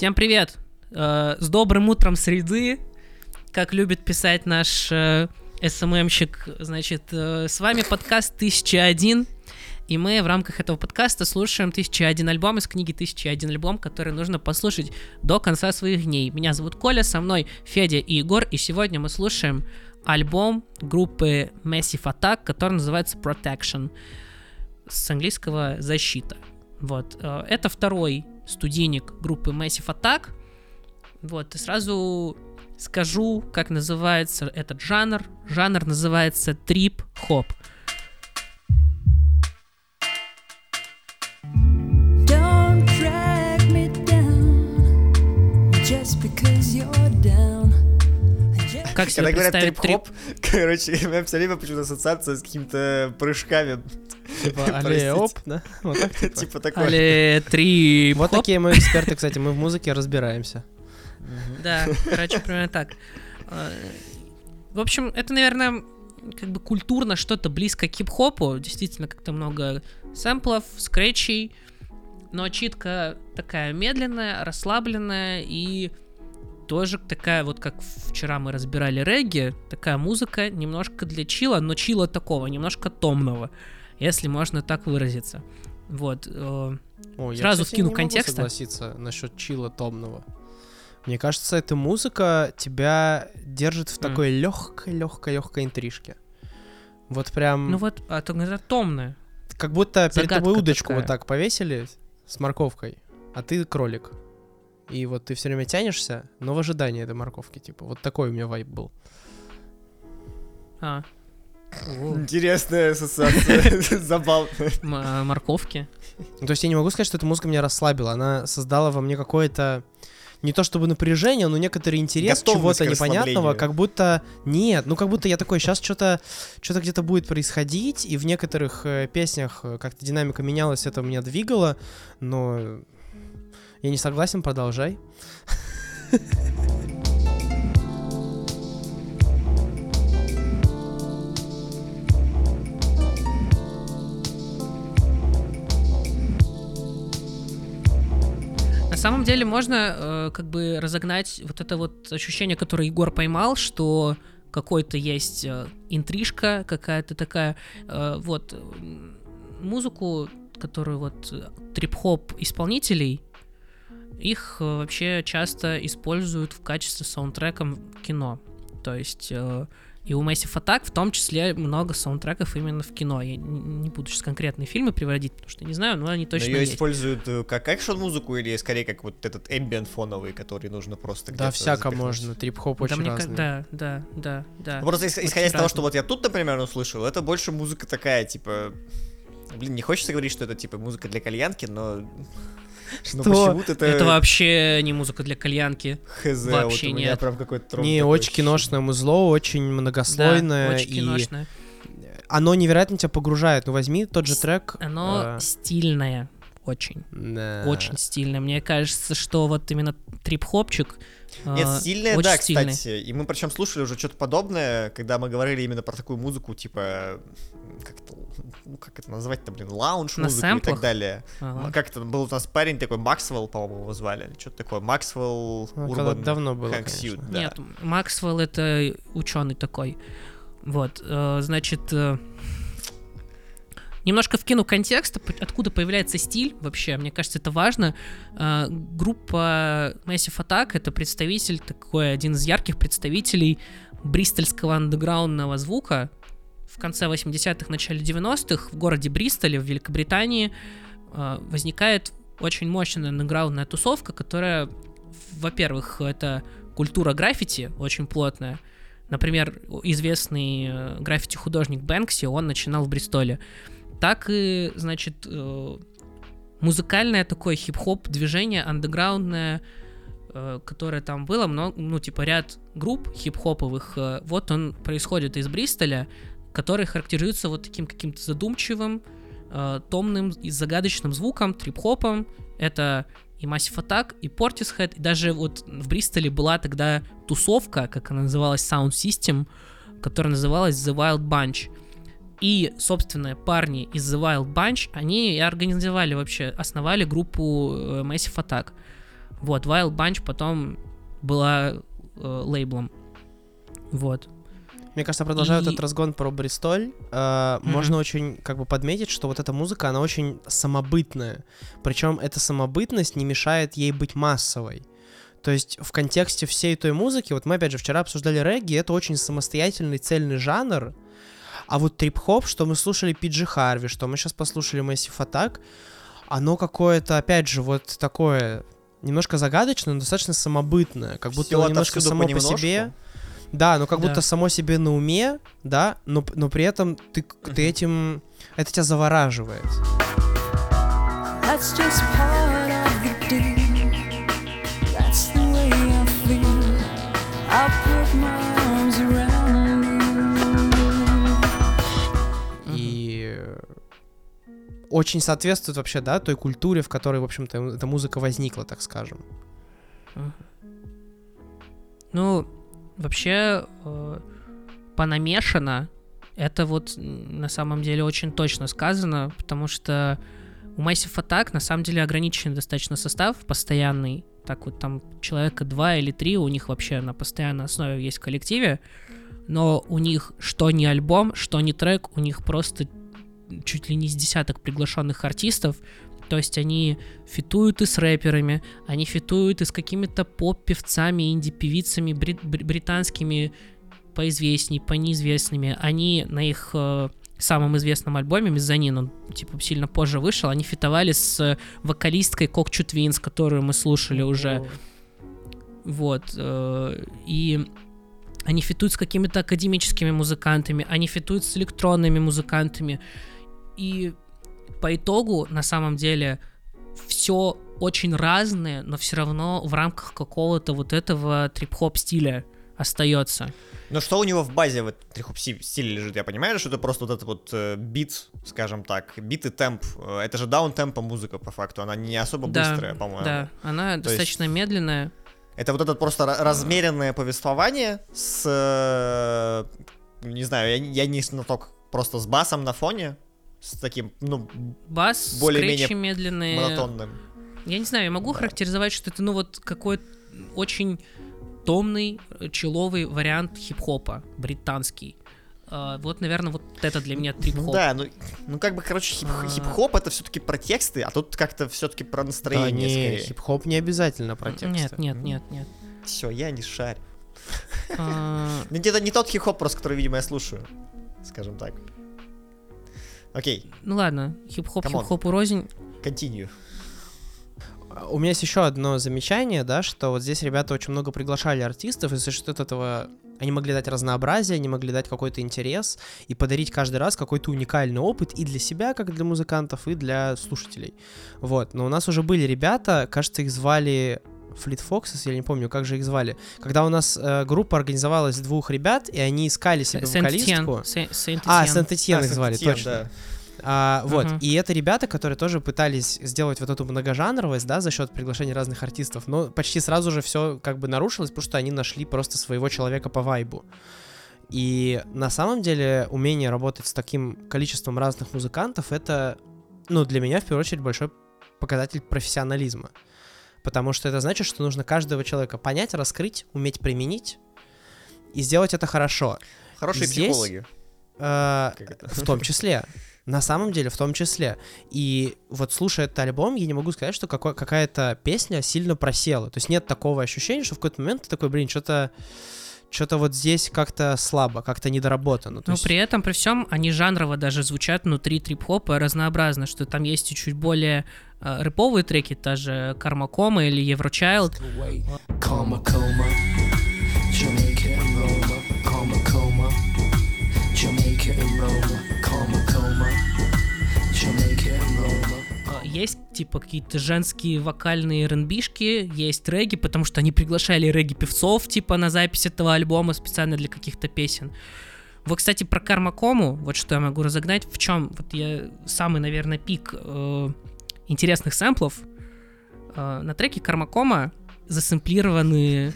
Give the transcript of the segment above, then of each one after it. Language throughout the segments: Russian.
Всем привет! Э, С добрым утром среды, как любит писать наш э, СММщик, значит, э, с вами подкаст 1001, и мы в рамках этого подкаста слушаем 1001 альбом из книги 1001 альбом, который нужно послушать до конца своих дней. Меня зовут Коля, со мной Федя и Егор, и сегодня мы слушаем альбом группы Massive Attack, который называется Protection, с английского «Защита». Вот. Это второй студийник группы Massive Attack. Вот, и сразу скажу, как называется этот жанр. Жанр называется трип-хоп. Как себе Когда говорят представить трип? трип-хоп, короче, у меня все время почему-то ассоциация с какими-то прыжками. Типа Простите. алле-оп, да? Вот так, типа. Типа такое. Али трип Вот такие мы эксперты, кстати, мы в музыке разбираемся. Да, короче, примерно так. Э, В общем, это, наверное, как бы культурно что-то близко к хип-хопу. Действительно, как-то много сэмплов, скретчей. Но читка такая медленная, расслабленная и тоже такая вот, как вчера мы разбирали регги, такая музыка немножко для чила, но чила такого, немножко томного, если можно так выразиться. Вот. э, О, я, Сразу кстати, вкину контекста. согласиться насчет чила томного. Мне кажется, эта музыка тебя держит в такой легкой, легкой, легкой интрижке. Вот прям, Ну вот, а то это томное. как будто перед загадка тобой удочку такая. вот так повесили с морковкой, а ты кролик. И вот ты все время тянешься, но в ожидании этой морковки, типа. Вот такой у меня вайб был. А. Интересная ассоциация. А, морковки. Ну, то есть я не могу сказать, что эта музыка меня расслабила. Она создала во мне какое-то не то чтобы напряжение, но некоторый интерес чего-то непонятного, как будто нет, ну как будто я такой сейчас что-то что-то где-то будет происходить, и в некоторых э, песнях э, как-то динамика менялась, это меня двигало, но я не согласен, продолжай. самом деле можно э, как бы разогнать вот это вот ощущение, которое Егор поймал, что какой-то есть э, интрижка какая-то такая. э, вот музыку, которую вот э, трип-хоп исполнителей, их э, вообще часто используют в качестве саундтрека в кино. То есть э, и у Massive Attack в том числе много саундтреков именно в кино. Я не буду сейчас конкретные фильмы приводить, потому что не знаю, но они Но точно ее есть. используют э, как экшн-музыку или скорее как вот этот эмбиент фоновый, который нужно просто Да, где-то всяко запихнуть? можно, трип-хоп Да, очень ка- разный. да, да, да, да. Ну, Просто ис- Очень исходя из того, что вот я тут, например, услышал, это больше музыка такая, типа... Блин, не хочется говорить, что это типа музыка для кальянки, но... Но Что? это... Это вообще не музыка для кальянки. Хз, вообще вот у меня нет. прям какой-то трон Не, такой очень киношное музло, очень Да, многослойное. очень и киношное. Оно невероятно тебя погружает. Ну, возьми тот же трек. Оно э, стильное. Очень. да. Очень стильное. Мне кажется, что вот именно трип-хопчик. Нет, э, стильная, очень да, стильный. кстати. И мы причем слушали уже что-то подобное, когда мы говорили именно про такую музыку, типа, как это, ну, как это назвать-то, блин, лаунж На музыку и так далее. Ага. Как это был у нас парень такой, Максвелл, по-моему, его звали, или что-то такое, Максвелл Ну, когда Урбан давно было, Хэнк конечно. Сьют, да. Нет, Максвелл это ученый такой. Вот, э, значит, э, немножко вкину контекст, п- откуда появляется стиль вообще, мне кажется, это важно. Э, группа Massive Attack это представитель, такой один из ярких представителей бристольского андеграундного звука. Конце 80-х, начале 90-х в городе Бристоле в Великобритании э, возникает очень мощная андеграундная тусовка, которая, во-первых, это культура граффити очень плотная. Например, известный э, граффити-художник Бэнкси, он начинал в Бристоле. Так и, значит, э, музыкальное такое хип-хоп движение, андеграундное, которое там было, много, ну, типа ряд групп хип-хоповых, вот он происходит из Бристоля, который характеризуется вот таким каким-то задумчивым, э, томным и загадочным звуком, трип-хопом. Это и Massive Attack, и Portishead, и даже вот в Бристоле была тогда тусовка, как она называлась, Sound System, которая называлась The Wild Bunch. И, собственно, парни из The Wild Bunch, они и организовали вообще, основали группу э, Massive Attack. Вот, Wild Bunch потом была э, лейблом. Вот. Мне кажется, продолжая И- этот разгон про Бристоль, э, Мгм. можно очень как бы подметить, что вот эта музыка, она очень самобытная. Причем эта самобытность не мешает ей быть массовой. То есть в контексте всей той музыки, вот мы опять же вчера обсуждали регги, это очень самостоятельный цельный жанр, а вот трип-хоп, что мы слушали Пиджи Харви, что мы сейчас послушали Massive Attack, оно какое-то, опять же, вот такое немножко загадочное, но достаточно самобытное, как будто Всё немножко само по понемножку. себе. Да, ну как Да. будто само себе на уме, да, но, но при этом ты, ты этим, это тебя завораживает. That's just part of the deal. That's the way I feel. I'll put my arms around you. И очень соответствует вообще, да, той культуре, в которой, в общем-то, эта музыка возникла, так скажем. Ну, вообще, э, понамешано, это вот на самом деле очень точно сказано, потому что у Massive Attack на самом деле ограниченный достаточно состав, постоянный. Так вот там человека два или три у них вообще на постоянной основе есть в коллективе, но у них что не альбом, что не трек, у них просто чуть ли не с десяток приглашенных артистов, то есть они фитуют и с рэперами, они фитуют и с какими-то поп-певцами, инди-певицами брит- бр- британскими поизвестней, понеизвестными. Они на их э, самом известном альбоме «Мезонин», он типа сильно позже вышел, они фитовали с вокалисткой Кокчу Твинс, которую мы слушали уже. Вот. э, И они фитуют с какими-то академическими музыкантами, они фитуют с электронными музыкантами. И по итогу, на самом деле, все очень разное, но все равно в рамках какого-то вот этого трип-хоп стиля остается. Но что у него в базе в этом трихоп стиле лежит? Я понимаю, что это просто вот этот вот э, бит, скажем так, бит и темп. Э, Это же даун-темпа музыка, по факту. Она не особо Да, быстрая, по-моему. Да, она есть- достаточно медленная. Это вот это просто ра- размеренное повествование с... э, Не знаю, я, я не знаток. Просто с басом на фоне. С таким, ну, Бас, Более-менее медленные. монотонным. Я не знаю, я могу характеризовать, что это, ну, вот какой-то очень томный, э, человый вариант хип-хопа, британский. А, вот, наверное, вот это для меня Ну трип-хоп. да, ну, ну как бы, короче, хип- А. хип-хоп это все-таки про тексты, а тут как-то все-таки про Да настроение не, скорее. хип-хоп не обязательно про тексты. Нет, нет, нет, нет. Все, я не шарю. Ну, это не тот хип-хоп, просто который, видимо, я слушаю. Скажем так. Окей, Ну ладно, хип-хоп, Come on. хип-хопу рознь. continue. У меня есть еще одно замечание, да, что вот здесь ребята очень много приглашали артистов, и за счет этого они могли дать разнообразие, они могли дать какой-то интерес и подарить каждый раз какой-то уникальный опыт и для себя, как для музыкантов, и для слушателей. Вот, но у нас уже были ребята, кажется, их звали Fleet Foxes, я не помню, как же их звали. Когда у нас э, группа организовалась из двух ребят, и они искали себе Сент-Этьен. вокалистку. А, Сент-Этьен их звали, точно. да. А, вот, Мгм. и это ребята, которые тоже пытались сделать вот эту многожанровость, да, за счет приглашения разных артистов, но почти сразу же все как бы нарушилось, потому что они нашли просто своего человека по вайбу. И на самом деле умение работать с таким количеством разных музыкантов, это, ну, для меня в первую очередь большой показатель профессионализма. Потому что это значит, что нужно каждого человека понять, раскрыть, уметь применить и сделать это хорошо. Хорошие Здесь- психологи. Э, в том числе. На самом деле, в том числе. И вот слушая этот альбом, я не могу сказать, что какой- какая-то песня сильно просела. То есть нет такого ощущения, что в какой-то момент ты такой, блин, что-то что-то вот здесь как-то слабо, как-то недоработано. Но есть- при этом, при всем, они жанрово даже звучат внутри трип-хопа разнообразно, что там есть и чуть более э, рэповые треки, та же Кармакома или Еврочайлд. Karma coma, типа, какие-то женские вокальные рнбишки, есть регги, потому что они приглашали регги-певцов, типа, на запись этого альбома специально для каких-то песен. Вот, кстати, про Кармакому, вот что я могу разогнать, в чем вот я самый, наверное, пик э, интересных сэмплов. Э, на треке Кармакома засэмплированы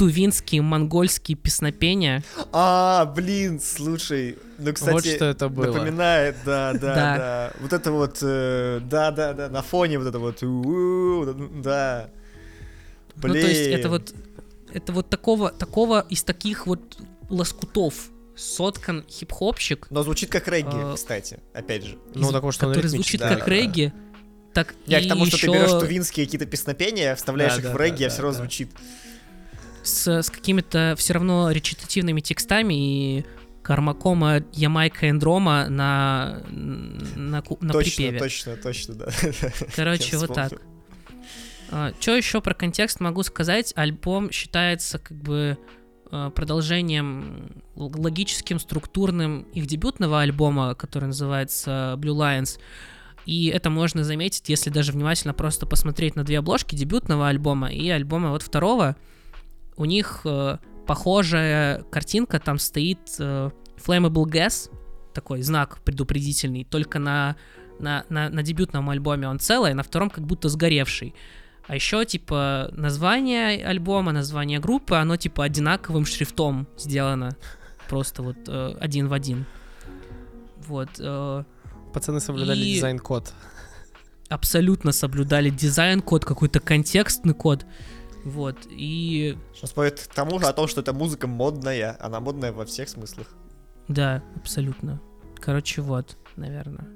тувинские монгольские песнопения. А, блин, слушай. Ну, кстати, Вот что это было. напоминает, да, да, Да. да. Вот это вот, э, да, да, да, на фоне вот это вот, да. Ну, то есть это Блин. вот, это вот такого, такого из таких вот лоскутов соткан хип-хопщик, Но звучит как регги, А, кстати, опять же. Ну, из- так что он который звучит да, как да, да. регги, так Я и к тому, что еще ты берешь тувинские какие-то песнопения, вставляешь Да, их да, в да, регги, а да, все равно да. звучит. С, с какими-то все равно речитативными текстами и Кармакома, Ямайка Эндрома на, на, на точно, припеве. точно, точно, да. Короче, вот так. что еще про контекст могу сказать? Альбом считается как бы э, продолжением логическим, структурным их дебютного альбома, который называется Blue Lions. И это можно заметить, если даже внимательно просто посмотреть на две обложки дебютного альбома и альбома вот второго. У них э, похожая картинка, там стоит э, Flammable Gas, такой знак предупредительный, только на, на, на, на дебютном альбоме он целый, а на втором как будто сгоревший. А еще, типа, название альбома, название группы, оно, типа, одинаковым шрифтом сделано. Просто вот э, один в один. Вот. э, Пацаны соблюдали И- дизайн-код. абсолютно соблюдали дизайн-код, какой-то контекстный код. Вот. И спорит к тому же о том, что эта музыка модная. Она модная во всех смыслах. да, абсолютно. Короче, вот, наверное.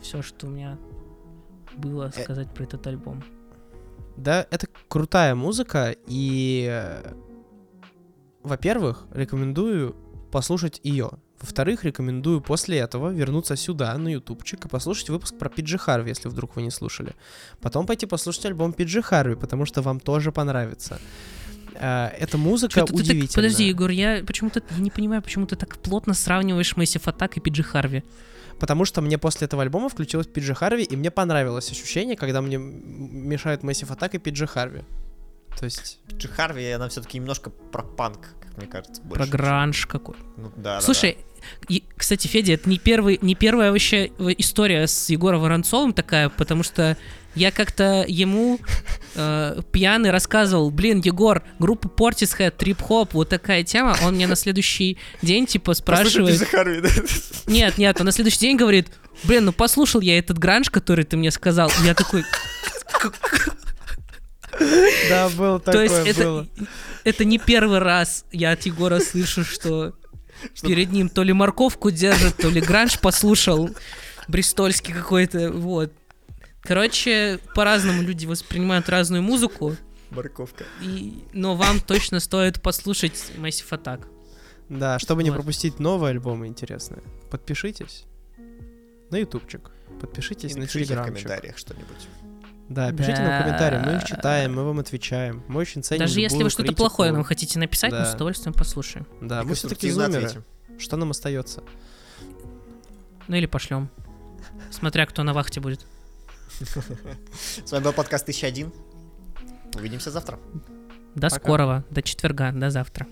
Все, что у меня было Э. сказать про этот альбом. Да, это крутая музыка, и, э, во-первых, рекомендую послушать ее. Во-вторых, рекомендую после этого вернуться сюда, на ютубчик, и послушать выпуск про Пиджи Харви, если вдруг вы не слушали. Потом пойти послушать альбом Пиджи Харви, потому что вам тоже понравится. Э, Эта музыка ты так- удивительная. подожди, Егор, я почему-то не понимаю, почему ты так плотно сравниваешь Massive Attack и Пиджи Харви. Потому что мне после этого альбома включилась Пиджи Харви, и мне понравилось ощущение, когда мне мешают Massive Attack и Пиджи Харви. То есть... Джи Харви, она все-таки немножко про панк, как мне кажется, Про больше. гранж какой. Ну, да, да, Слушай, и, кстати, Федя, это не, первый, не первая вообще история с Егором Воронцовым такая, потому что я как-то ему э, пьяный рассказывал, блин, Егор, группа Portishead, трип-хоп, вот такая тема. Он мне на следующий день, типа, да. Спрашивает... Харви, да. Нет, нет, он на следующий день говорит, блин, ну послушал я этот гранж, который ты мне сказал. И я такой, Да, было то есть это, это не первый раз я от Егора слышу, что перед ним то ли морковку держит, то ли гранж послушал, бристольский какой-то, вот. Короче, по-разному люди воспринимают разную музыку, Морковка. и, но вам точно стоит послушать Massive Attack. Да, чтобы не Вот. пропустить новые альбомы интересные, подпишитесь на ютубчик, подпишитесь И на напишите в телеграмчик. комментариях что-нибудь. Да, пишите нам Да. комментарии, мы их читаем, мы вам отвечаем. Мы очень ценим Даже если вы что-то критику. плохое нам хотите написать, мы Да. с удовольствием послушаем. Да, И мы все-таки зумеры. ответим. Что нам остается? Ну или пошлем. Смотря кто на вахте будет. С вами был подкаст 1001. Увидимся завтра. До Пока. скорого, до четверга, до завтра.